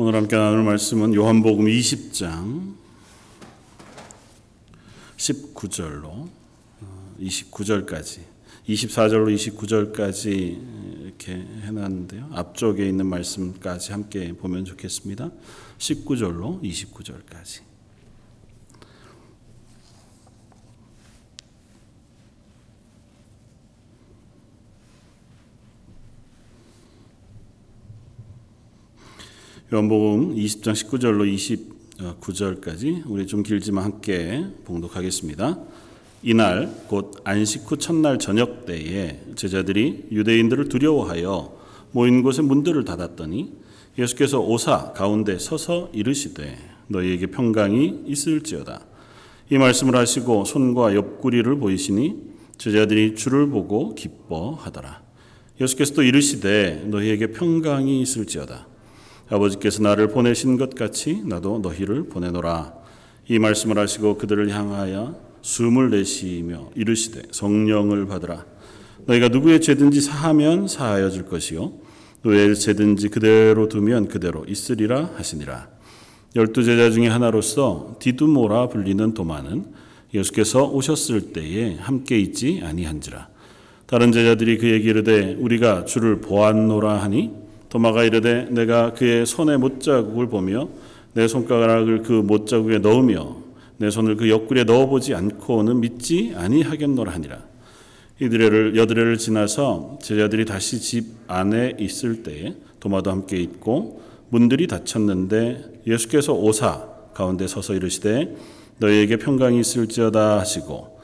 오늘 함께 나눌 말씀은 요한복음 20장 19절로 29절까지 24절로 29절까지 이렇게 해놨는데요. 앞쪽에 있는 말씀까지 함께 보면 좋겠습니다. 19절로 29절까지. 요한복음 20장 19절로 29절까지 우리 좀 길지만 함께 봉독하겠습니다. 이날 곧 안식 후 첫날 저녁 때에 제자들이 유대인들을 두려워하여 모인 곳에 문들을 닫았더니 예수께서 오사 가운데 서서 이르시되 너희에게 평강이 있을지어다. 이 말씀을 하시고 손과 옆구리를 보이시니 제자들이 주를 보고 기뻐하더라. 예수께서 또 이르시되 너희에게 평강이 있을지어다. 아버지께서 나를 보내신 것 같이 나도 너희를 보내노라. 이 말씀을 하시고 그들을 향하여 숨을 내쉬며 이르시되 성령을 받으라. 너희가 누구의 죄든지 사하면 사하여 줄 것이요 누구의 죄든지 그대로 두면 그대로 있으리라 하시니라. 열두 제자 중에 하나로서 디두모라 불리는 도마는 예수께서 오셨을 때에 함께 있지 아니한지라. 다른 제자들이 그에게 이르되 우리가 주를 보았노라 하니 도마가 이르되 내가 그의 손의 못자국을 보며 내 손가락을 그 못자국에 넣으며 내 손을 그 옆구리에 넣어보지 않고는 믿지 아니하겠노라 하니라. 이들을 여드레를 지나서 제자들이 다시 집 안에 있을 때에 도마도 함께 있고 문들이 닫혔는데 예수께서 오사 가운데 서서 이르시되 너희에게 평강이 있을지어다 하시고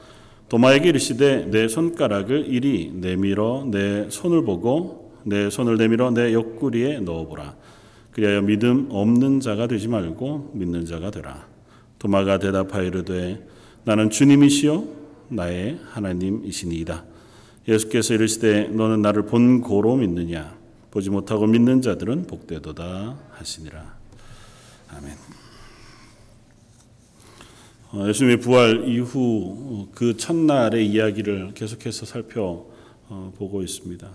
도마에게 이르시되 내 손가락을 이리 내밀어 내 손을 보고 내 손을 내밀어 내 옆구리에 넣어보라. 그리하여 믿음 없는 자가 되지 말고 믿는 자가 되라. 도마가 대답하여 이르되 나는 주님이시요 나의 하나님이시니이다. 예수께서 이르시되 너는 나를 본 고로 믿느냐 보지 못하고 믿는 자들은 복되도다 하시니라. 아멘. 어, 예수님의 부활 이후 그 첫날의 이야기를 계속해서 살펴보고 있습니다.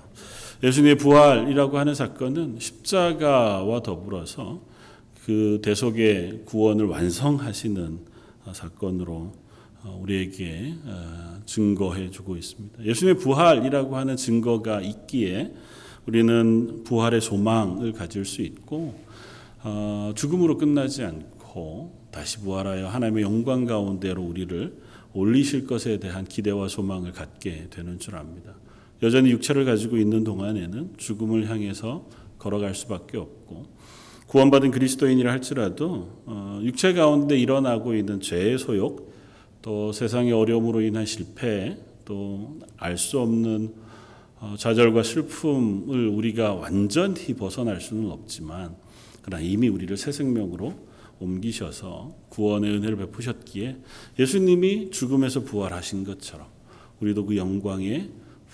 예수님의 부활이라고 하는 사건은 십자가와 더불어서 그 대속의 구원을 완성하시는 사건으로 우리에게 증거해 주고 있습니다. 예수님의 부활이라고 하는 증거가 있기에 우리는 부활의 소망을 가질 수 있고 죽음으로 끝나지 않고 다시 부활하여 하나님의 영광 가운데로 우리를 올리실 것에 대한 기대와 소망을 갖게 되는 줄 압니다. 여전히 육체를 가지고 있는 동안에는 죽음을 향해서 걸어갈 수밖에 없고 구원받은 그리스도인이라 할지라도 어, 육체 가운데 일어나고 있는 죄의 소욕 또 세상의 어려움으로 인한 실패 또 알 수 없는 어, 좌절과 슬픔을 우리가 완전히 벗어날 수는 없지만 그러나 이미 우리를 새 생명으로 옮기셔서 구원의 은혜를 베푸셨기에 예수님이 죽음에서 부활하신 것처럼 우리도 그 영광의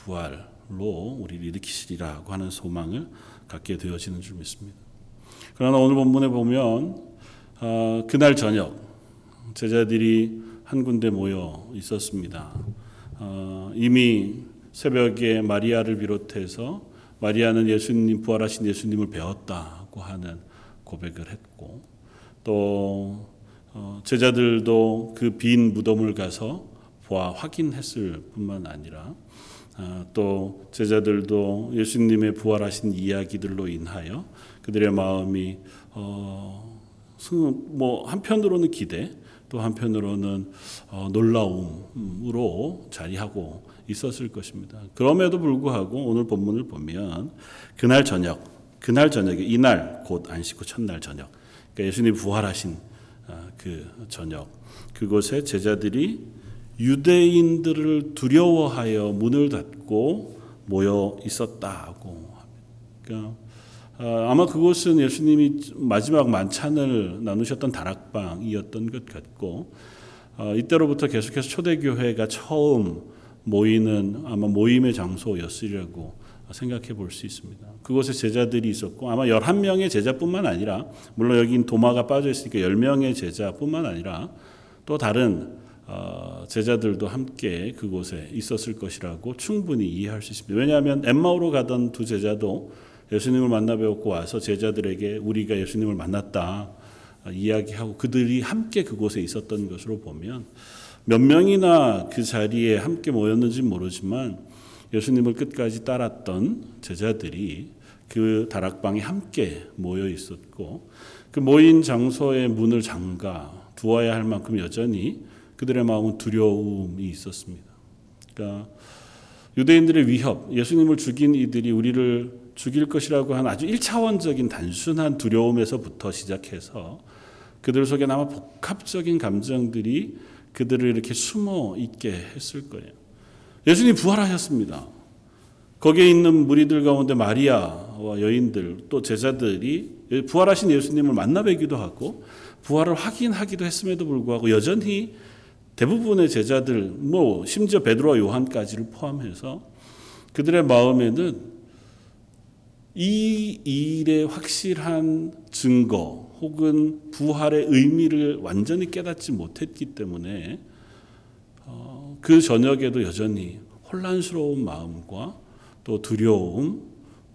부활로 우리를 일으키시리라고 하는 소망을 갖게 되어지는 줄 믿습니다. 그러나 오늘 본문에 보면 어, 그날 저녁 제자들이 한 군데 모여 있었습니다. 어, 이미 새벽에 마리아를 비롯해서 마리아는 예수님 부활하신 예수님을 배웠다고 하는 고백을 했고 또 어, 제자들도 그 빈 무덤을 가서 보아 확인했을 뿐만 아니라 아, 또 제자들도 예수님의 부활하신 이야기들로 인하여 그들의 마음이 어, 뭐 한편으로는 기대 또 한편으로는 어, 놀라움으로 자리하고 있었을 것입니다. 그럼에도 불구하고 오늘 본문을 보면 그날 저녁, 그날 저녁에 이날 곧 안식 후 첫날 저녁, 그러니까 예수님 부활하신 아, 그 저녁 그곳에 제자들이 유대인들을 두려워하여 문을 닫고 모여 있었다고 그러니까 아, 아마 그곳은 예수님이 마지막 만찬을 나누셨던 다락방이었던 것 같고 아, 이때로부터 계속해서 초대교회가 처음 모이는 아마 모임의 장소였으리라고 생각해 볼 수 있습니다. 그곳에 제자들이 있었고 아마 11명의 제자뿐만 아니라 물론 여기 도마가 빠져 있으니까 10명의 제자뿐만 아니라 또 다른 어, 제자들도 함께 그곳에 있었을 것이라고 충분히 이해할 수 있습니다. 왜냐하면 엠마오로 가던 두 제자도 예수님을 만나 배웠고 와서 제자들에게 우리가 예수님을 만났다 이야기하고 그들이 함께 그곳에 있었던 것으로 보면 몇 명이나 그 자리에 함께 모였는지 모르지만 예수님을 끝까지 따랐던 제자들이 그 다락방에 함께 모여 있었고 그 모인 장소의 문을 잠가 두어야 할 만큼 여전히 그들의 마음은 두려움이 있었습니다. 그러니까 유대인들의 위협, 예수님을 죽인 이들이 우리를 죽일 것이라고 한 아주 1차원적인 단순한 두려움에서부터 시작해서 그들 속에 아마 복합적인 감정들이 그들을 이렇게 숨어 있게 했을 거예요. 예수님 부활하셨습니다. 거기에 있는 무리들 가운데 마리아와 여인들 또 제자들이 부활하신 예수님을 만나 뵈기도 하고 부활을 확인하기도 했음에도 불구하고 여전히 대부분의 제자들 뭐 심지어 베드로와 요한까지를 포함해서 그들의 마음에는 이 일의 확실한 증거 혹은 부활의 의미를 완전히 깨닫지 못했기 때문에 어, 그 저녁에도 여전히 혼란스러운 마음과 또 두려움,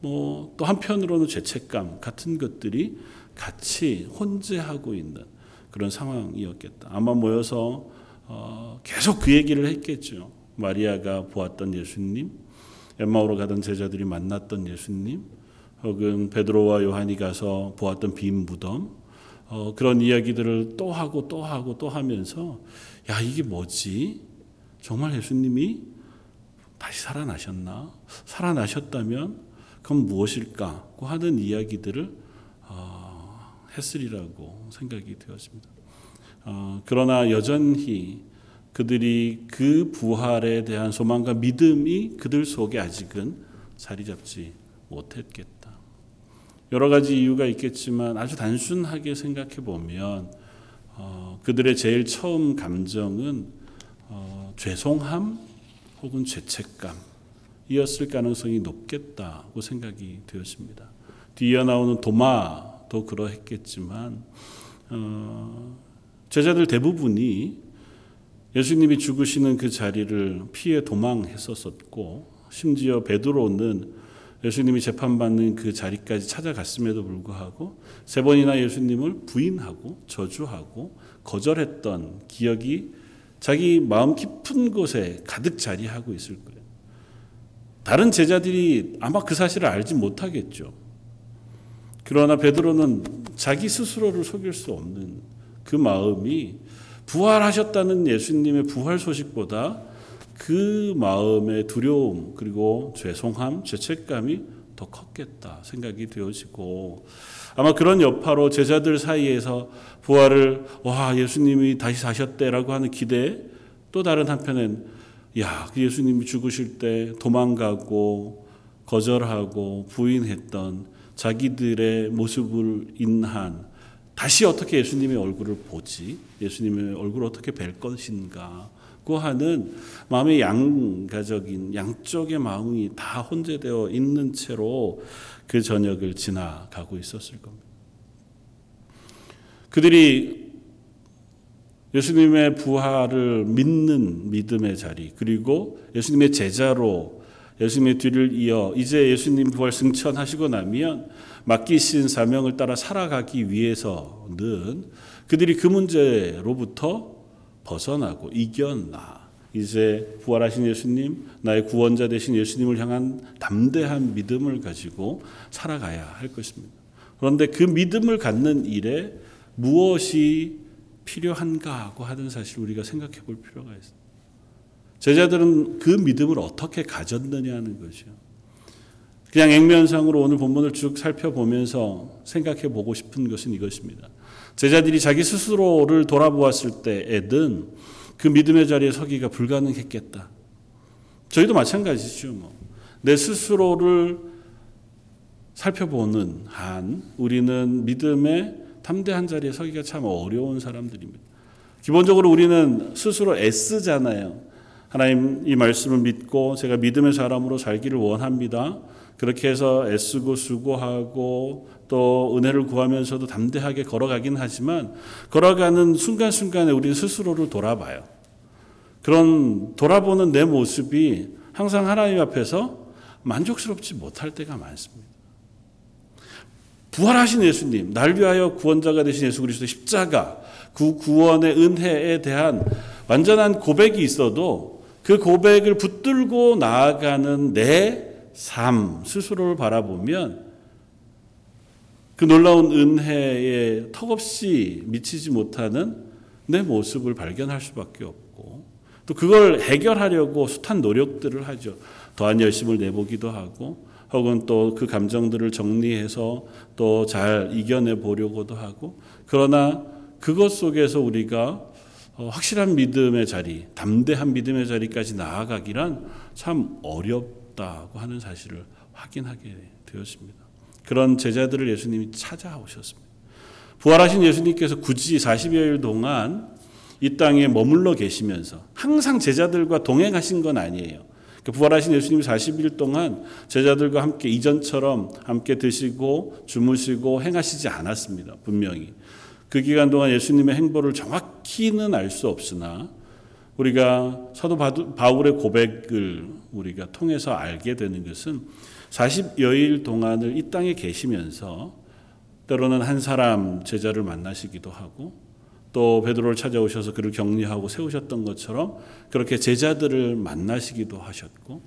뭐 또 한편으로는 죄책감 같은 것들이 같이 혼재하고 있는 그런 상황이었겠다. 아마 모여서 어, 계속 그 얘기를 했겠죠. 마리아가 보았던 예수님, 엠마오로 가던 제자들이 만났던 예수님, 혹은 베드로와 요한이 가서 보았던 빈 무덤, 어, 그런 이야기들을 또 하고 또 하고 또 하면서 야 이게 뭐지? 정말 예수님이 다시 살아나셨나? 살아나셨다면 그건 무엇일까? 고 하는 이야기들을 어, 했으리라고 생각이 되었습니다. 어, 그러나 여전히 그들이 그 부활에 대한 소망과 믿음이 그들 속에 아직은 자리 잡지 못했겠다. 여러 가지 이유가 있겠지만 아주 단순하게 생각해 보면 어, 그들의 제일 처음 감정은 어, 죄송함 혹은 죄책감이었을 가능성이 높겠다고 생각이 되었습니다. 뒤에 나오는 도마도 그러했겠지만 어, 제자들 대부분이 예수님이 죽으시는 그 자리를 피해 도망했었었고 심지어 베드로는 예수님이 재판받는 그 자리까지 찾아갔음에도 불구하고 세 번이나 예수님을 부인하고 저주하고 거절했던 기억이 자기 마음 깊은 곳에 가득 자리하고 있을 거예요. 다른 제자들이 아마 그 사실을 알지 못하겠죠. 그러나 베드로는 자기 스스로를 속일 수 없는 그 마음이 부활하셨다는 예수님의 부활 소식보다 그 마음의 두려움 그리고 죄송함, 죄책감이 더 컸겠다 생각이 되어지고 아마 그런 여파로 제자들 사이에서 부활을 와 예수님이 다시 사셨대라고 하는 기대 또 다른 한편엔 야그 예수님이 죽으실 때 도망가고 거절하고 부인했던 자기들의 모습을 인한 다시 어떻게 예수님의 얼굴을 보지 예수님의 얼굴을 어떻게 뵐 것인가 고 하는 마음의 양가적인 양쪽의 마음이 다 혼재되어 있는 채로 그 저녁을 지나가고 있었을 겁니다. 그들이 예수님의 부활을 믿는 믿음의 자리, 그리고 예수님의 제자로 예수님의 뒤를 이어 이제 예수님 부활 승천하시고 나면 맡기신 사명을 따라 살아가기 위해서는 그들이 그 문제로부터 벗어나고 이겨나 이제 부활하신 예수님, 나의 구원자 되신 예수님을 향한 담대한 믿음을 가지고 살아가야 할 것입니다. 그런데 그 믿음을 갖는 일에 무엇이 필요한가 하고 하는 사실 우리가 생각해 볼 필요가 있습니다. 제자들은 그 믿음을 어떻게 가졌느냐 하는 것이요. 그냥 액면상으로 오늘 본문을 쭉 살펴보면서 생각해 보고 싶은 것은 이것입니다. 제자들이 자기 스스로를 돌아보았을 때에는 그 믿음의 자리에 서기가 불가능했겠다. 저희도 마찬가지죠. 뭐. 내 스스로를 살펴보는 한 우리는 믿음의 담대한 자리에 서기가 참 어려운 사람들입니다. 기본적으로 우리는 스스로 애쓰잖아요. 하나님 이 말씀을 믿고 제가 믿음의 사람으로 살기를 원합니다. 그렇게 해서 애쓰고 수고하고 또 은혜를 구하면서도 담대하게 걸어가긴 하지만 걸어가는 순간순간에 우리 스스로를 돌아봐요. 그런 돌아보는 내 모습이 항상 하나님 앞에서 만족스럽지 못할 때가 많습니다. 부활하신 예수님, 날 위하여 구원자가 되신 예수 그리스도 십자가, 그 구원의 은혜에 대한 완전한 고백이 있어도 그 고백을 붙들고 나아가는 내 삶 스스로를 바라보면 그 놀라운 은혜에 턱없이 미치지 못하는 내 모습을 발견할 수밖에 없고 또 그걸 해결하려고 숱한 노력들을 하죠. 더한 열심을 내보기도 하고 혹은 또 그 감정들을 정리해서 또 잘 이겨내 보려고도 하고 그러나 그것 속에서 우리가 어, 확실한 믿음의 자리, 담대한 믿음의 자리까지 나아가기란 참 어렵 다고 하는 사실을 확인하게 되었습니다. 그런 제자들을 예수님이 찾아오셨습니다. 부활하신 예수님께서 굳이 40여일 동안 이 땅에 머물러 계시면서 항상 제자들과 동행하신 건 아니에요. 그 부활하신 예수님이 40일 동안 제자들과 함께 이전처럼 함께 드시고 주무시고 행하시지 않았습니다. 분명히. 그 기간 동안 예수님의 행보를 정확히는 알 수 없으나 우리가 사도 바울의 고백을 우리가 통해서 알게 되는 것은 40여일 동안을 이 땅에 계시면서 때로는 한 사람 제자를 만나시기도 하고 또 베드로를 찾아오셔서 그를 격리하고 세우셨던 것처럼 그렇게 제자들을 만나시기도 하셨고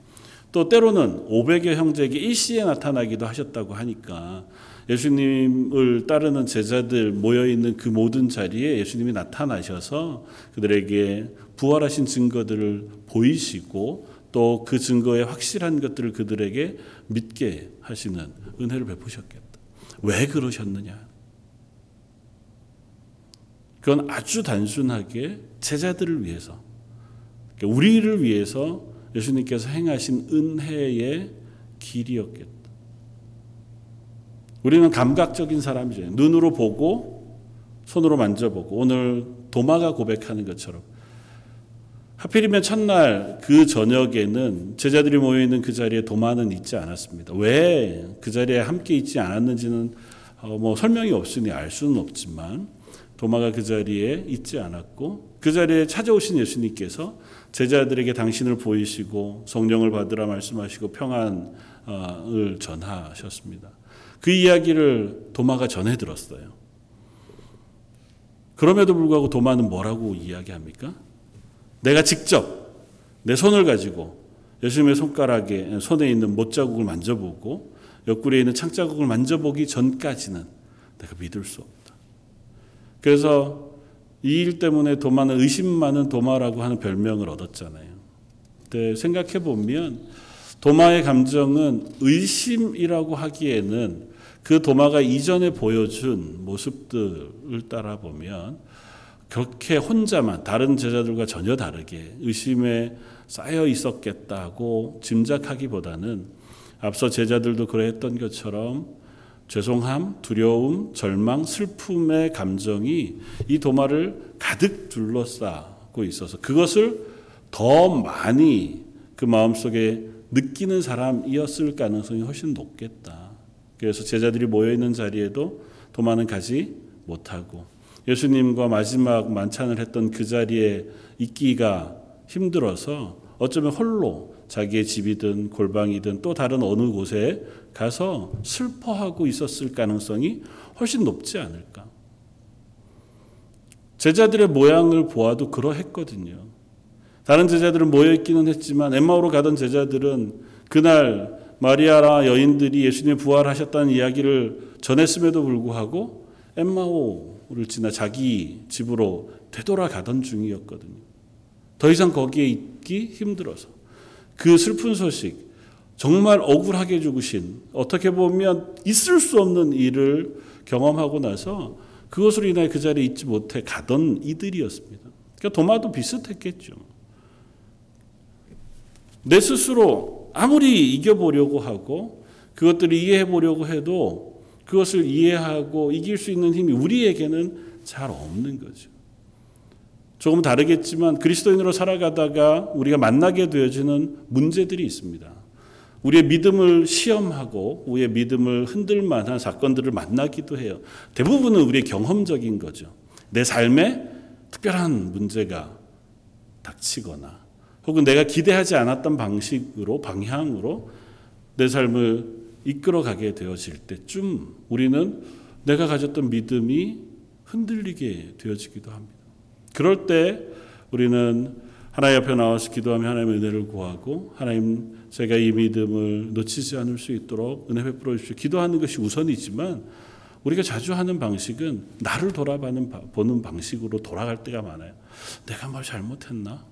또 때로는 500여 형제에게 일시에 나타나기도 하셨다고 하니까 예수님을 따르는 제자들 모여 있는 그 모든 자리에 예수님이 나타나셔서 그들에게 부활하신 증거들을 보이시고 또 그 증거의 확실한 것들을 그들에게 믿게 하시는 은혜를 베푸셨겠다. 왜 그러셨느냐? 그건 아주 단순하게 제자들을 위해서, 그러니까 우리를 위해서 예수님께서 행하신 은혜의 길이었겠다. 우리는 감각적인 사람이죠. 눈으로 보고 손으로 만져보고 오늘 도마가 고백하는 것처럼 하필이면 첫날 그 저녁에는 제자들이 모여 있는 그 자리에 도마는 있지 않았습니다. 왜 그 자리에 함께 있지 않았는지는 어, 뭐 설명이 없으니 알 수는 없지만 도마가 그 자리에 있지 않았고 그 자리에 찾아오신 예수님께서 제자들에게 당신을 보이시고 성령을 받으라 말씀하시고 평안을 전하셨습니다. 그 이야기를 도마가 전해 들었어요. 그럼에도 불구하고 도마는 뭐라고 이야기합니까? 내가 직접 내 손을 가지고 예수님의 손가락에 손에 있는 못 자국을 만져보고 옆구리에 있는 창 자국을 만져보기 전까지는 내가 믿을 수 없다. 그래서 이 일 때문에 도마는 의심 많은 도마라고 하는 별명을 얻었잖아요. 근데 생각해 보면 도마의 감정은 의심이라고 하기에는 그 도마가 이전에 보여준 모습들을 따라 보면 그렇게 혼자만 다른 제자들과 전혀 다르게 의심에 쌓여 있었겠다고 짐작하기보다는 앞서 제자들도 그러했던 것처럼 죄송함, 두려움, 절망, 슬픔의 감정이 이 도마를 가득 둘러싸고 있어서 그것을 더 많이 그 마음속에 느끼는 사람이었을 가능성이 훨씬 높겠다. 그래서 제자들이 모여 있는 자리에도 도마는 가지 못하고 예수님과 마지막 만찬을 했던 그 자리에 있기가 힘들어서 어쩌면 홀로 자기의 집이든 골방이든 또 다른 어느 곳에 가서 슬퍼하고 있었을 가능성이 훨씬 높지 않을까. 제자들의 모양을 보아도 그러했거든요. 다른 제자들은 모여 있기는 했지만 엠마오로 가던 제자들은 그날 마리아라 여인들이 예수님 부활하셨다는 이야기를 전했음에도 불구하고 엠마오 를 지나 자기 집으로 되돌아가던 중이었거든요. 더 이상 거기에 있기 힘들어서 그 슬픈 소식 정말 억울하게 죽으신 어떻게 보면 있을 수 없는 일을 경험하고 나서 그것으로 인하여 그 자리에 있지 못해 가던 이들이었습니다. 그러니까 도마도 비슷했겠죠. 내 스스로 아무리 이겨보려고 하고 그것들을 이해해 보려고 해도 그것을 이해하고 이길 수 있는 힘이 우리에게는 잘 없는 거죠. 조금 다르겠지만 그리스도인으로 살아가다가 우리가 만나게 되어지는 문제들이 있습니다. 우리의 믿음을 시험하고 우리의 믿음을 흔들 만한 사건들을 만나기도 해요. 대부분은 우리의 경험적인 거죠. 내 삶에 특별한 문제가 닥치거나 혹은 내가 기대하지 않았던 방식으로 방향으로 내 삶을 이끌어가게 되어질 때쯤 우리는 내가 가졌던 믿음이 흔들리게 되어지기도 합니다. 그럴 때 우리는 하나님 앞에 나와서 기도하며 하나님의 은혜를 구하고 하나님 제가 이 믿음을 놓치지 않을 수 있도록 은혜 베풀어 주십시오. 기도하는 것이 우선이지만 우리가 자주 하는 방식은 나를 돌아보는 보는 방식으로 돌아갈 때가 많아요. 내가 뭘 잘못했나?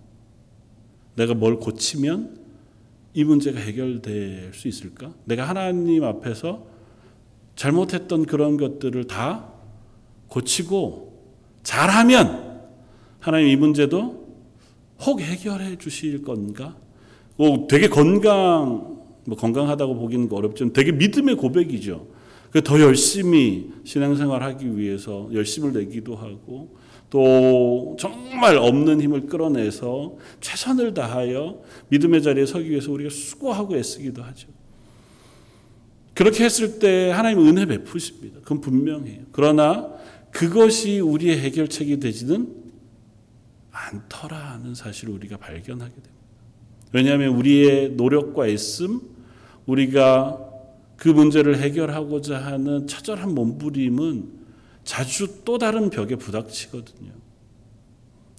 내가 뭘 고치면 이 문제가 해결될 수 있을까? 내가 하나님 앞에서 잘못했던 그런 것들을 다 고치고 잘하면 하나님 이 문제도 혹 해결해 주실 건가? 오, 되게 건강, 뭐 건강하다고 보기는 어렵지만 되게 믿음의 고백이죠. 그더 열심히 신앙생활 하기 위해서 열심을 내기도 하고 또 정말 없는 힘을 끌어내서 최선을 다하여 믿음의 자리에 서기 위해서 우리가 수고하고 애쓰기도 하죠. 그렇게 했을 때 하나님 은혜 베푸십니다. 그건 분명해요. 그러나 그것이 우리의 해결책이 되지는 않더라는 사실을 우리가 발견하게 됩니다. 왜냐하면 우리의 노력과 애씀, 우리가 그 문제를 해결하고자 하는 처절한 몸부림은 자주 또 다른 벽에 부닥치거든요.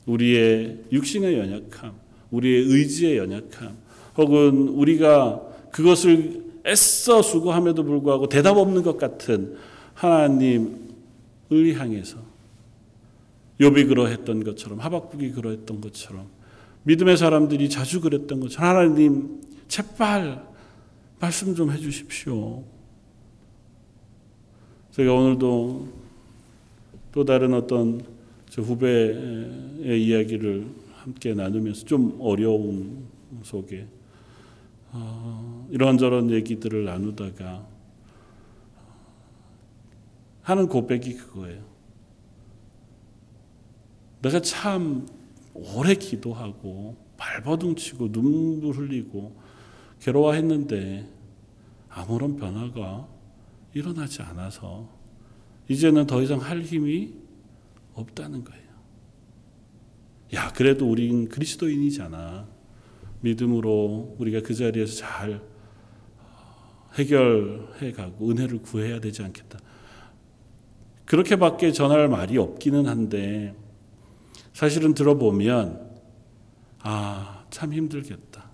우리의 육신의 연약함, 우리의 의지의 연약함, 혹은 우리가 그것을 애써 수고함에도 불구하고 대답 없는 것 같은 하나님을 향해서 욥이 그러했던 것처럼 하박국이 그러했던 것처럼 믿음의 사람들이 자주 그랬던 것처럼 하나님 제발 말씀 좀 해주십시오. 제가 오늘도 또 다른 어떤 후배의 이야기를 함께 나누면서 좀 어려움 속에 어, 이런저런 얘기들을 나누다가 하는 고백이 그거예요. 내가 참 오래 기도하고 발버둥치고 눈물 흘리고 괴로워했는데 아무런 변화가 일어나지 않아서 이제는 더 이상 할 힘이 없다는 거예요. 야, 그래도 우린 그리스도인이잖아. 믿음으로 우리가 그 자리에서 잘 해결해 가고 은혜를 구해야 되지 않겠다. 그렇게밖에 전할 말이 없기는 한데 사실은 들어보면 아, 참 힘들겠다.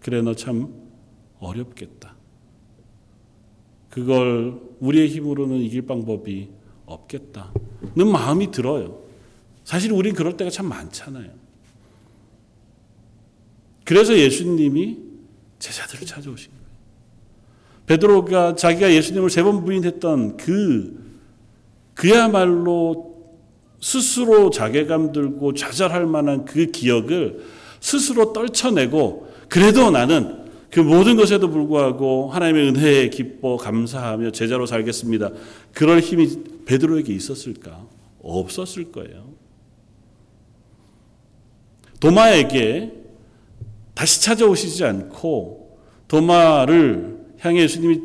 그래 너 참 어렵겠다. 그걸 우리의 힘으로는 이길 방법이 없겠다. 는 마음이 들어요. 사실 우린 그럴 때가 참 많잖아요. 그래서 예수님이 제자들을 찾아오신 거예요. 베드로가 자기가 예수님을 세 번 부인했던 그 그야말로 스스로 자괴감 들고 좌절할 만한 그 기억을 스스로 떨쳐내고 그래도 나는 그 모든 것에도 불구하고 하나님의 은혜에 기뻐 감사하며 제자로 살겠습니다. 그럴 힘이 베드로에게 있었을까? 없었을 거예요. 도마에게 다시 찾아오시지 않고 도마를 향해 예수님이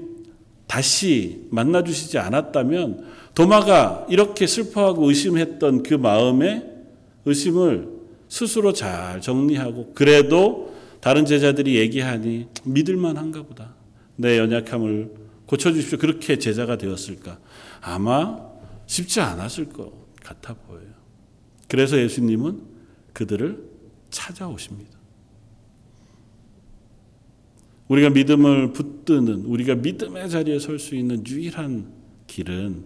다시 만나 주시지 않았다면 도마가 이렇게 슬퍼하고 의심했던 그 마음의 의심을 스스로 잘 정리하고 그래도 다른 제자들이 얘기하니 믿을만 한가 보다. 내 연약함을 고쳐주십시오. 그렇게 제자가 되었을까? 아마 쉽지 않았을 것 같아 보여요. 그래서 예수님은 그들을 찾아오십니다. 우리가 믿음을 붙드는, 우리가 믿음의 자리에 설 수 있는 유일한 길은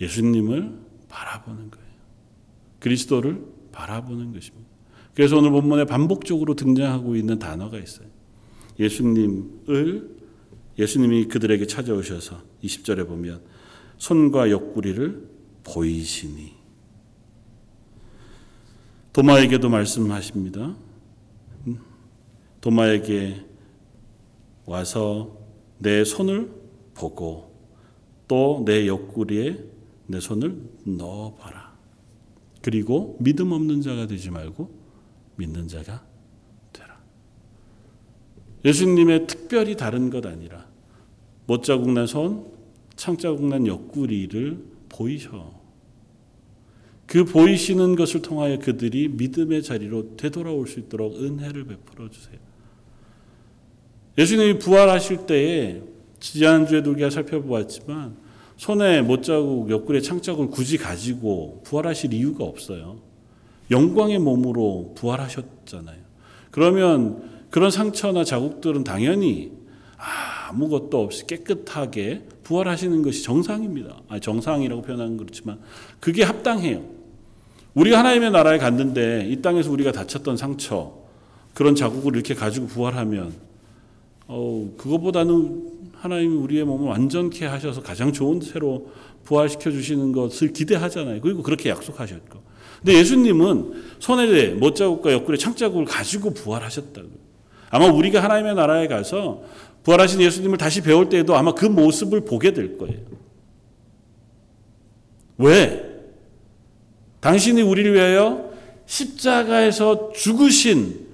예수님을 바라보는 거예요. 그리스도를 바라보는 것입니다. 그래서 오늘 본문에 반복적으로 등장하고 있는 단어가 있어요. 예수님을 예수님이 그들에게 찾아오셔서 20절에 보면 손과 옆구리를 보이시니 도마에게도 말씀하십니다. 도마에게 와서 내 손을 보고 또 내 옆구리에 내 손을 넣어봐라. 그리고 믿음 없는 자가 되지 말고 믿는 자가 되라. 예수님의 특별히 다른 것 아니라 못자국 난 손, 창자국 난 옆구리를 보이셔. 그 보이시는 것을 통하여 그들이 믿음의 자리로 되돌아올 수 있도록 은혜를 베풀어 주세요. 예수님이 부활하실 때에 지난주에도 우리가 살펴보았지만 손에 못자국, 옆구리에 창자국을 굳이 가지고 부활하실 이유가 없어요. 영광의 몸으로 부활하셨잖아요. 그러면 그런 상처나 자국들은 당연히 아무것도 없이 깨끗하게 부활하시는 것이 정상입니다. 아니, 정상이라고 표현하는 그렇지만 그게 합당해요. 우리가 하나님의 나라에 갔는데 이 땅에서 우리가 다쳤던 상처 그런 자국을 이렇게 가지고 부활하면 어, 그거보다는 하나님이 우리의 몸을 완전케 하셔서 가장 좋은 새로 부활시켜 주시는 것을 기대하잖아요. 그리고 그렇게 약속하셨고. 근데 예수님은 손에 못자국과 옆구리에 창자국을 가지고 부활하셨다고요. 아마 우리가 하나님의 나라에 가서 부활하신 예수님을 다시 배울 때에도 아마 그 모습을 보게 될 거예요. 왜? 당신이 우리를 위하여 십자가에서 죽으신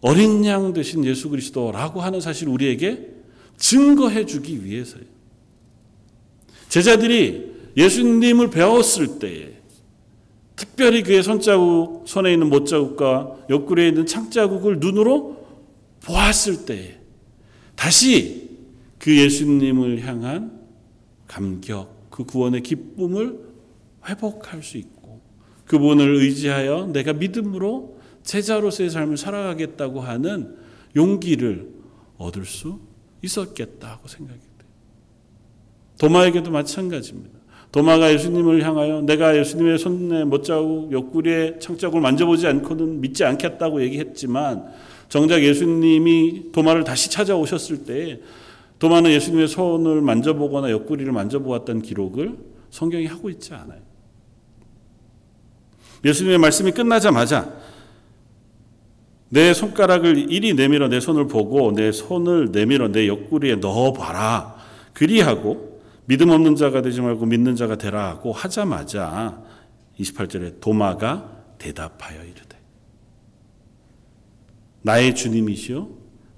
어린 양 되신 예수 그리스도라고 하는 사실 우리에게 증거해 주기 위해서요. 제자들이 예수님을 배웠을 때에 특별히 그의 손자국, 손에 있는 못자국과 옆구리에 있는 창자국을 눈으로 보았을 때에 다시 그 예수님을 향한 감격, 그 구원의 기쁨을 회복할 수 있고 그분을 의지하여 내가 믿음으로 제자로서의 삶을 살아가겠다고 하는 용기를 얻을 수 있었겠다고 생각이 돼요. 도마에게도 마찬가지입니다. 도마가 예수님을 향하여 내가 예수님의 손에 못자국 옆구리에 창자국을 만져보지 않고는 믿지 않겠다고 얘기했지만 정작 예수님이 도마를 다시 찾아오셨을 때 도마는 예수님의 손을 만져보거나 옆구리를 만져보았다는 기록을 성경이 하고 있지 않아요. 예수님의 말씀이 끝나자마자 내 손가락을 이리 내밀어 내 손을 보고 내 손을 내밀어 내 옆구리에 넣어봐라. 그리하고 믿음 없는 자가 되지 말고 믿는 자가 되라고 하자마자 28절에 도마가 대답하여 이르되 나의 주님이시요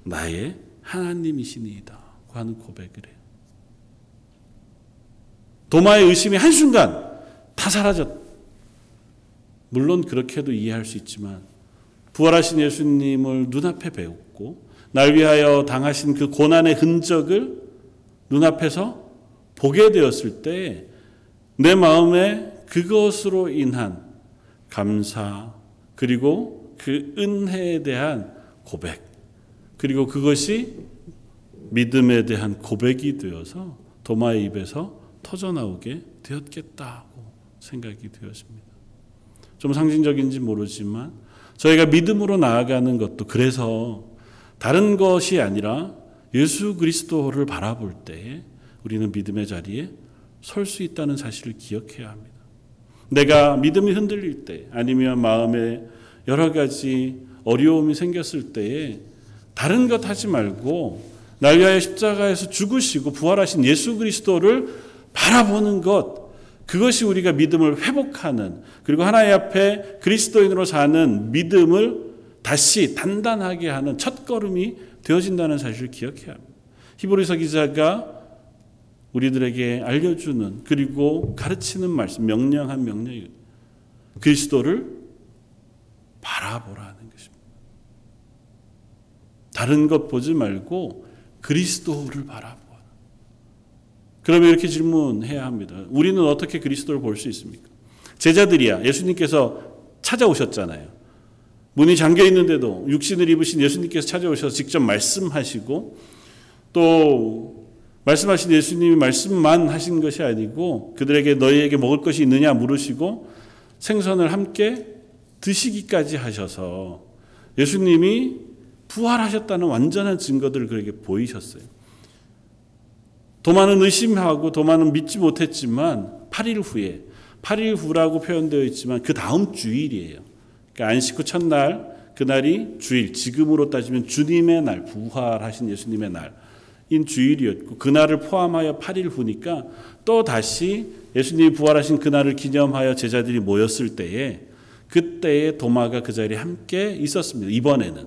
나의 하나님이시니이다 하는 고백을 해요. 도마의 의심이 한순간 다 사라졌다. 물론 그렇게도 이해할 수 있지만 부활하신 예수님을 눈앞에 배웠고 날 위하여 당하신 그 고난의 흔적을 눈앞에서 보게 되었을 때 내 마음에 그것으로 인한 감사 그리고 그 은혜에 대한 고백 그리고 그것이 믿음에 대한 고백이 되어서 도마의 입에서 터져 나오게 되었겠다고 생각이 되었습니다. 좀 상징적인지 모르지만 저희가 믿음으로 나아가는 것도 그래서 다른 것이 아니라 예수 그리스도를 바라볼 때 우리는 믿음의 자리에 설 수 있다는 사실을 기억해야 합니다. 내가 믿음이 흔들릴 때 아니면 마음에 여러 가지 어려움이 생겼을 때에 다른 것 하지 말고 날 위하여 십자가에서 죽으시고 부활하신 예수 그리스도를 바라보는 것 그것이 우리가 믿음을 회복하는 그리고 하나님 앞에 그리스도인으로 사는 믿음을 다시 단단하게 하는 첫 걸음이 되어진다는 사실을 기억해야 합니다. 히브리서 기자가 우리들에게 알려주는 그리고 가르치는 말씀, 명령한 명령이 그리스도를 바라보라는 것입니다. 다른 것 보지 말고 그리스도를 바라보. 그러면 이렇게 질문해야 합니다. 우리는 어떻게 그리스도를 볼 수 있습니까? 제자들이야 예수님께서 찾아오셨잖아요. 문이 잠겨 있는데도 육신을 입으신 예수님께서 찾아오셔서 직접 말씀하시고 또 말씀하신 예수님이 말씀만 하신 것이 아니고 그들에게 너희에게 먹을 것이 있느냐 물으시고 생선을 함께 드시기까지 하셔서 예수님이 부활하셨다는 완전한 증거들을 그에게 보이셨어요. 도마는 의심하고 도마는 믿지 못했지만 8일 후에 8일 후라고 표현되어 있지만 그 다음 주일이에요. 그러니까 안식 후 첫날 그날이 주일 지금으로 따지면 주님의 날 부활하신 예수님의 날 인 주일이었고 그날을 포함하여 8일 후니까 또 다시 예수님이 부활하신 그날을 기념하여 제자들이 모였을 때에 그때에 도마가 그 자리에 함께 있었습니다. 이번에는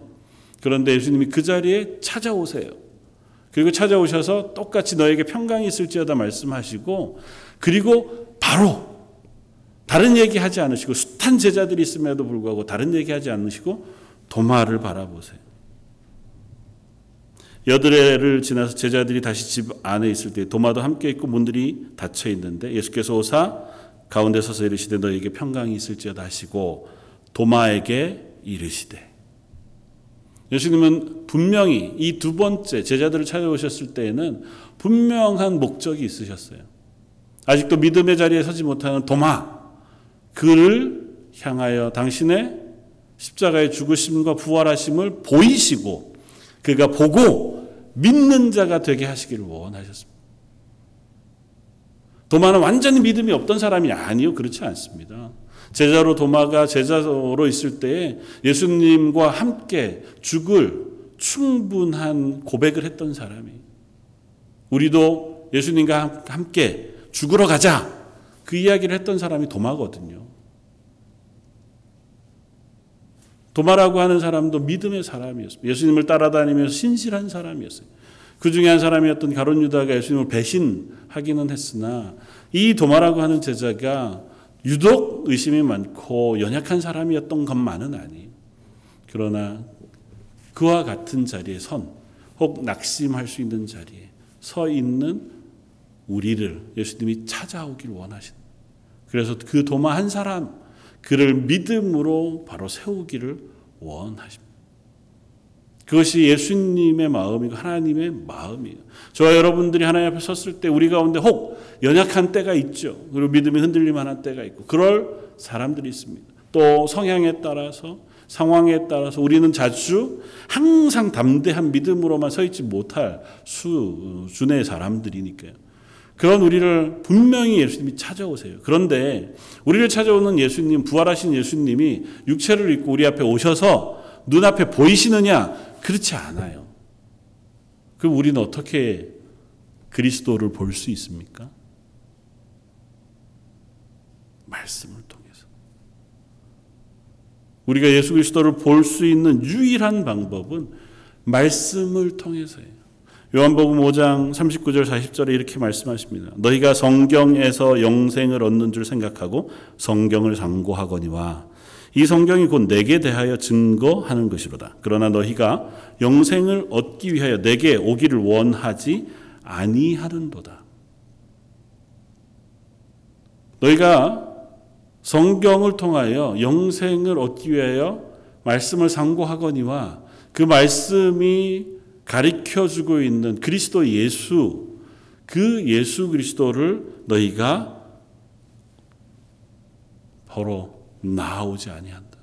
그런데 예수님이 그 자리에 찾아오세요. 그리고 찾아오셔서 똑같이 너에게 평강이 있을지어다 말씀하시고 그리고 바로 다른 얘기 하지 않으시고 숱한 제자들이 있음에도 불구하고 다른 얘기 하지 않으시고 도마를 바라보세요. 여드레를 지나서 제자들이 다시 집 안에 있을 때 도마도 함께 있고 문들이 닫혀 있는데 예수께서 오사 가운데 서서 이르시되 너에게 평강이 있을지어다 하시고 도마에게 이르시되 예수님은 분명히 이 두 번째 제자들을 찾아오셨을 때에는 분명한 목적이 있으셨어요. 아직도 믿음의 자리에 서지 못하는 도마 그를 향하여 당신의 십자가의 죽으심과 부활하심을 보이시고 그가 보고 믿는 자가 되게 하시기를 원하셨습니다. 도마는 완전히 믿음이 없던 사람이 아니요 그렇지 않습니다. 제자로 도마가 제자로 있을 때 예수님과 함께 죽을 충분한 고백을 했던 사람이 우리도 예수님과 함께 죽으러 가자 그 이야기를 했던 사람이 도마거든요. 도마라고 하는 사람도 믿음의 사람이었습니다. 예수님을 따라다니면서 신실한 사람이었어요. 그 중에 한 사람이었던 가론 유다가 예수님을 배신하기는 했으나 이 도마라고 하는 제자가 유독 의심이 많고 연약한 사람이었던 것만은 아니에요. 그러나 그와 같은 자리에 선, 혹 낙심할 수 있는 자리에 서 있는 우리를 예수님이 찾아오길 원하신. 그래서 그 도마 한 사람, 그를 믿음으로 바로 세우기를 원하십니다. 그것이 예수님의 마음이고 하나님의 마음이에요. 저와 여러분들이 하나님 앞에 섰을 때 우리 가운데 혹 연약한 때가 있죠. 그리고 믿음이 흔들릴 만한 때가 있고 그럴 사람들이 있습니다. 또 성향에 따라서 상황에 따라서 우리는 자주 항상 담대한 믿음으로만 서 있지 못할 수준의 사람들이니까요. 그런 우리를 분명히 예수님이 찾아오세요. 그런데 우리를 찾아오는 예수님, 부활하신 예수님이 육체를 입고 우리 앞에 오셔서 눈앞에 보이시느냐? 그렇지 않아요. 그럼 우리는 어떻게 그리스도를 볼 수 있습니까? 말씀을 통해서. 우리가 예수 그리스도를 볼 수 있는 유일한 방법은 말씀을 통해서예요. 요한복음 5장 39절 40절에 이렇게 말씀하십니다. 너희가 성경에서 영생을 얻는 줄 생각하고 성경을 상고하거니와 이 성경이 곧 내게 대하여 증거하는 것이로다. 그러나 너희가 영생을 얻기 위하여 내게 오기를 원하지 아니하는도다. 너희가 성경을 통하여 영생을 얻기 위하여 말씀을 상고하거니와 그 말씀이 가르쳐 주고 있는 그리스도 예수 그 예수 그리스도를 너희가 바로 나오지 아니한다.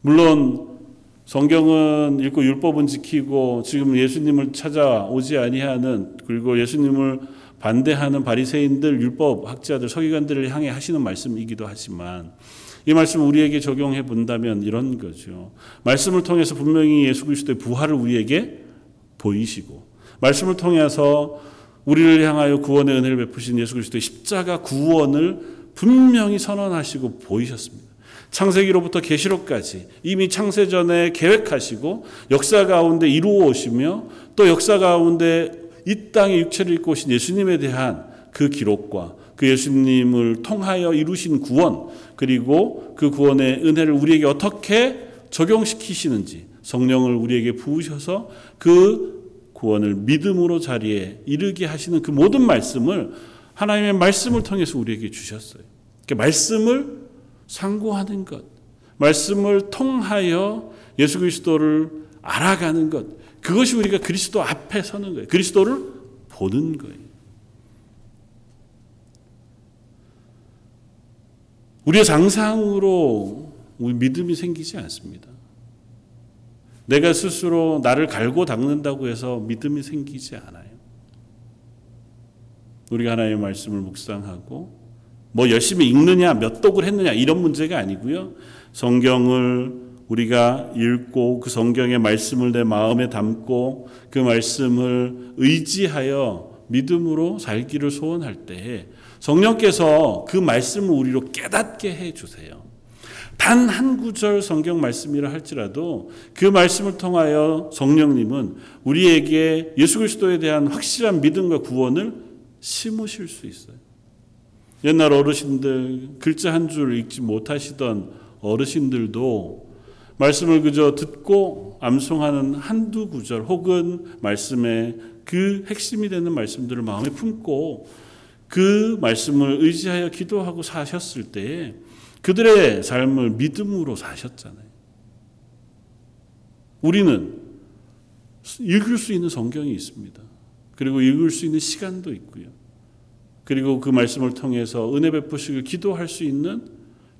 물론 성경은 읽고 율법은 지키고 지금 예수님을 찾아오지 아니하는 그리고 예수님을 반대하는 바리새인들, 율법 학자들, 서기관들을 향해 하시는 말씀이기도 하지만 이 말씀 우리에게 적용해 본다면 이런 거죠. 말씀을 통해서 분명히 예수 그리스도의 부활을 우리에게 보이시고 말씀을 통해서 우리를 향하여 구원의 은혜를 베푸신 예수 그리스도의 십자가 구원을 분명히 선언하시고 보이셨습니다. 창세기로부터 계시록까지 이미 창세 전에 계획하시고 역사 가운데 이루어 오시며 또 역사 가운데 이 땅에 육체를 입고 오신 예수님에 대한 그 기록과 그 예수님을 통하여 이루신 구원 그리고 그 구원의 은혜를 우리에게 어떻게 적용시키시는지 성령을 우리에게 부으셔서 그 구원을 믿음으로 자리에 이르게 하시는 그 모든 말씀을 하나님의 말씀을 통해서 우리에게 주셨어요. 그 말씀을 상고하는 것, 말씀을 통하여 예수 그리스도를 알아가는 것, 그것이 우리가 그리스도 앞에 서는 거예요. 그리스도를 보는 거예요. 우리의 상상으로 우리 믿음이 생기지 않습니다. 내가 스스로 나를 갈고 닦는다고 해서 믿음이 생기지 않아요. 우리가 하나님의 말씀을 묵상하고 뭐 열심히 읽느냐, 몇 독을 했느냐 이런 문제가 아니고요. 성경을 우리가 읽고 그 성경의 말씀을 내 마음에 담고 그 말씀을 의지하여 믿음으로 살기를 소원할 때 성령께서 그 말씀을 우리로 깨닫게 해 주세요. 단 한 구절 성경 말씀이라 할지라도 그 말씀을 통하여 성령님은 우리에게 예수 그리스도에 대한 확실한 믿음과 구원을 심으실 수 있어요. 옛날 어르신들 글자 한 줄 읽지 못하시던 어르신들도 말씀을 그저 듣고 암송하는 한두 구절 혹은 말씀의 그 핵심이 되는 말씀들을 마음에 품고 그 말씀을 의지하여 기도하고 사셨을 때에 그들의 삶을 믿음으로 사셨잖아요. 우리는 읽을 수 있는 성경이 있습니다. 그리고 읽을 수 있는 시간도 있고요. 그리고 그 말씀을 통해서 은혜 베푸시길 기도할 수 있는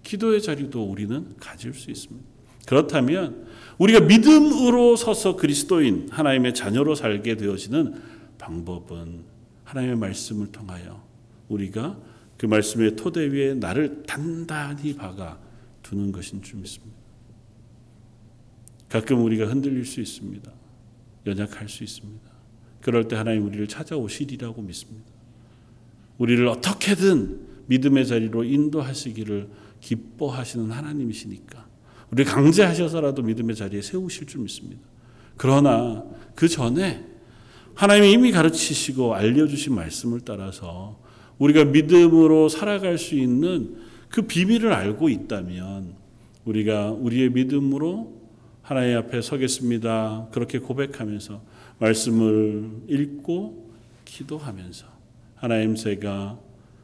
기도의 자리도 우리는 가질 수 있습니다. 그렇다면 우리가 믿음으로 서서 그리스도인 하나님의 자녀로 살게 되어지는 방법은 하나님의 말씀을 통하여 우리가 그 말씀의 토대 위에 나를 단단히 박아 두는 것인 줄 믿습니다. 가끔 우리가 흔들릴 수 있습니다. 연약할 수 있습니다. 그럴 때 하나님 우리를 찾아오시리라고 믿습니다. 우리를 어떻게든 믿음의 자리로 인도하시기를 기뻐하시는 하나님이시니까 우리 강제하셔서라도 믿음의 자리에 세우실 줄 믿습니다. 그러나 그 전에 하나님이 이미 가르치시고 알려주신 말씀을 따라서 우리가 믿음으로 살아갈 수 있는 그 비밀을 알고 있다면 우리가 우리의 믿음으로 하나님 앞에 서겠습니다. 그렇게 고백하면서 말씀을 읽고 기도하면서 하나님 제가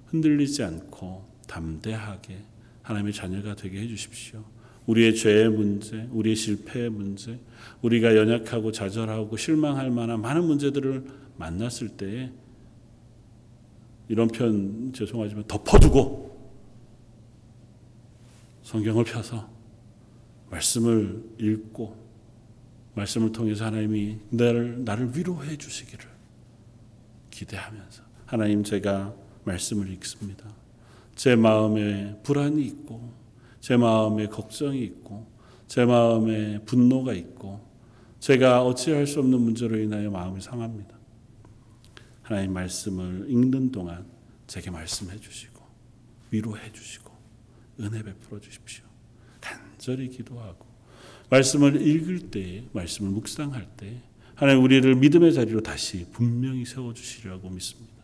흔들리지 않고 담대하게 하나님의 자녀가 되게 해 주십시오. 우리의 죄의 문제, 우리의 실패의 문제, 우리가 연약하고 좌절하고 실망할 만한 많은 문제들을 만났을 때에 이런 편 죄송하지만 덮어두고 성경을 펴서 말씀을 읽고 말씀을 통해서 하나님이 나를, 나를 위로해 주시기를 기대하면서 하나님 제가 말씀을 읽습니다. 제 마음에 불안이 있고 제 마음에 걱정이 있고 제 마음에 분노가 있고 제가 어찌할 수 없는 문제로 인하여 마음이 상합니다. 하나님 말씀을 읽는 동안 제게 말씀해 주시고 위로해 주시고 은혜 베풀어 주십시오. 간절히 기도하고 말씀을 읽을 때 말씀을 묵상할 때 하나님 우리를 믿음의 자리로 다시 분명히 세워 주시리라고 믿습니다.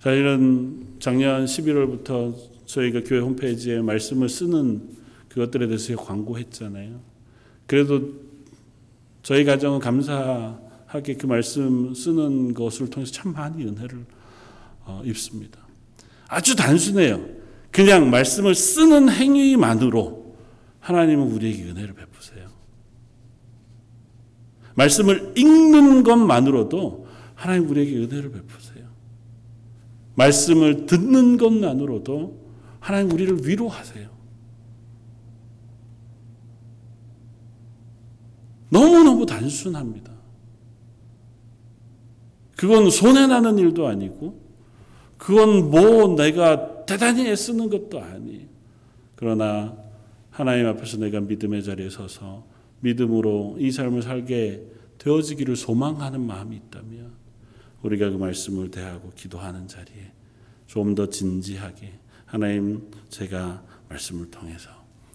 저희는 작년 11월부터 저희가 교회 홈페이지에 말씀을 쓰는 그것들에 대해서 광고했잖아요. 그래도 저희 가정은 감사 하게 그 말씀 쓰는 것을 통해서 참 많이 은혜를 어, 입습니다. 아주 단순해요. 그냥 말씀을 쓰는 행위만으로 하나님은 우리에게 은혜를 베푸세요. 말씀을 읽는 것만으로도 하나님 우리에게 은혜를 베푸세요. 말씀을 듣는 것만으로도 하나님 우리를 위로하세요. 너무너무 단순합니다. 그건 손해나는 일도 아니고, 그건 뭐 내가 대단히 애쓰는 것도 아니에요. 그러나 하나님 앞에서 내가 믿음의 자리에 서서 믿음으로 이 삶을 살게 되어지기를 소망하는 마음이 있다면 우리가 그 말씀을 대하고 기도하는 자리에 좀 더 진지하게 하나님 제가 말씀을 통해서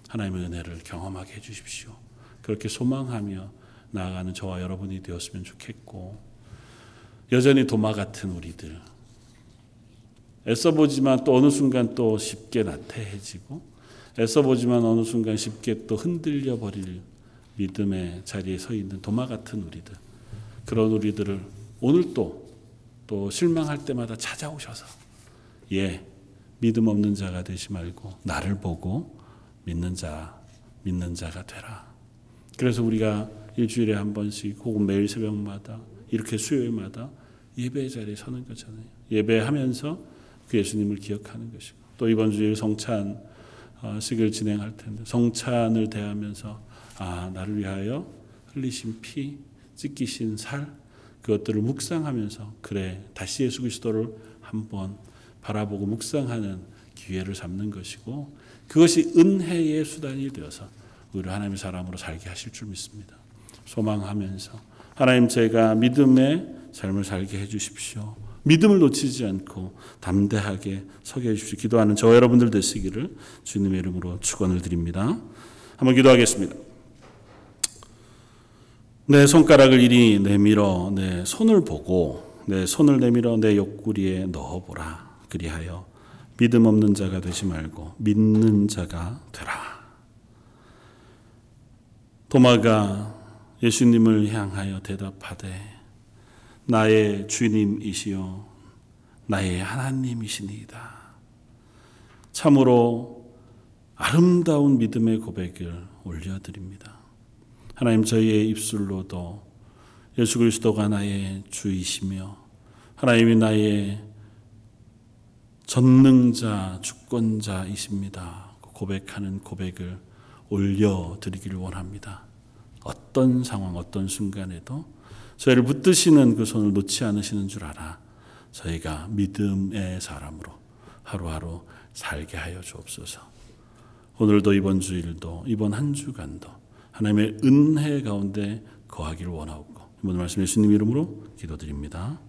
하나님의 은혜를 경험하게 해 주십시오. 그렇게 소망하며 나아가는 저와 여러분이 되었으면 좋겠고 여전히 도마 같은 우리들 애써 보지만 또 어느 순간 또 쉽게 나태해지고 애써 보지만 어느 순간 쉽게 또 흔들려 버릴 믿음의 자리에 서 있는 도마 같은 우리들 그런 우리들을 오늘 또 또 실망할 때마다 찾아오셔서 예 믿음 없는 자가 되지 말고 나를 보고 믿는 자 믿는 자가 되라. 그래서 우리가 일주일에 한 번씩 혹은 매일 새벽마다 이렇게 수요일마다 예배 자리에 서는 거잖아요. 예배하면서 그 예수님을 기억하는 것이고 또 이번 주일 성찬식을 진행할 텐데 성찬을 대하면서 아 나를 위하여 흘리신 피, 찢기신 살 그것들을 묵상하면서 그래 다시 예수 그리스도를 한번 바라보고 묵상하는 기회를 잡는 것이고 그것이 은혜의 수단이 되어서 우리를 하나님의 사람으로 살게 하실 줄 믿습니다. 소망하면서 하나님 제가 믿음의 삶을 살게 해 주십시오. 믿음을 놓치지 않고 담대하게 서게 해 주십시오. 기도하는 저 여러분들 되시기를 주님의 이름으로 축원을 드립니다. 한번 기도하겠습니다. 내 손가락을 이리 내밀어 내 손을 보고 내 손을 내밀어 내 옆구리에 넣어보라. 그리하여 믿음 없는 자가 되지 말고 믿는 자가 되라. 도마가 예수님을 향하여 대답하되 나의 주님이시요 나의 하나님이시니이다. 참으로 아름다운 믿음의 고백을 올려드립니다. 하나님 저희의 입술로도 예수 그리스도가 나의 주이시며 하나님이 나의 전능자 주권자이십니다. 고백하는 고백을 올려드리기를 원합니다. 어떤 상황 어떤 순간에도 저희를 붙드시는 그 손을 놓지 않으시는 줄 알아 저희가 믿음의 사람으로 하루하루 살게 하여 주옵소서. 오늘도 이번 주일도 이번 한 주간도 하나님의 은혜 가운데 거하기를 원하옵고 이번 말씀 예수님 이름으로 기도드립니다.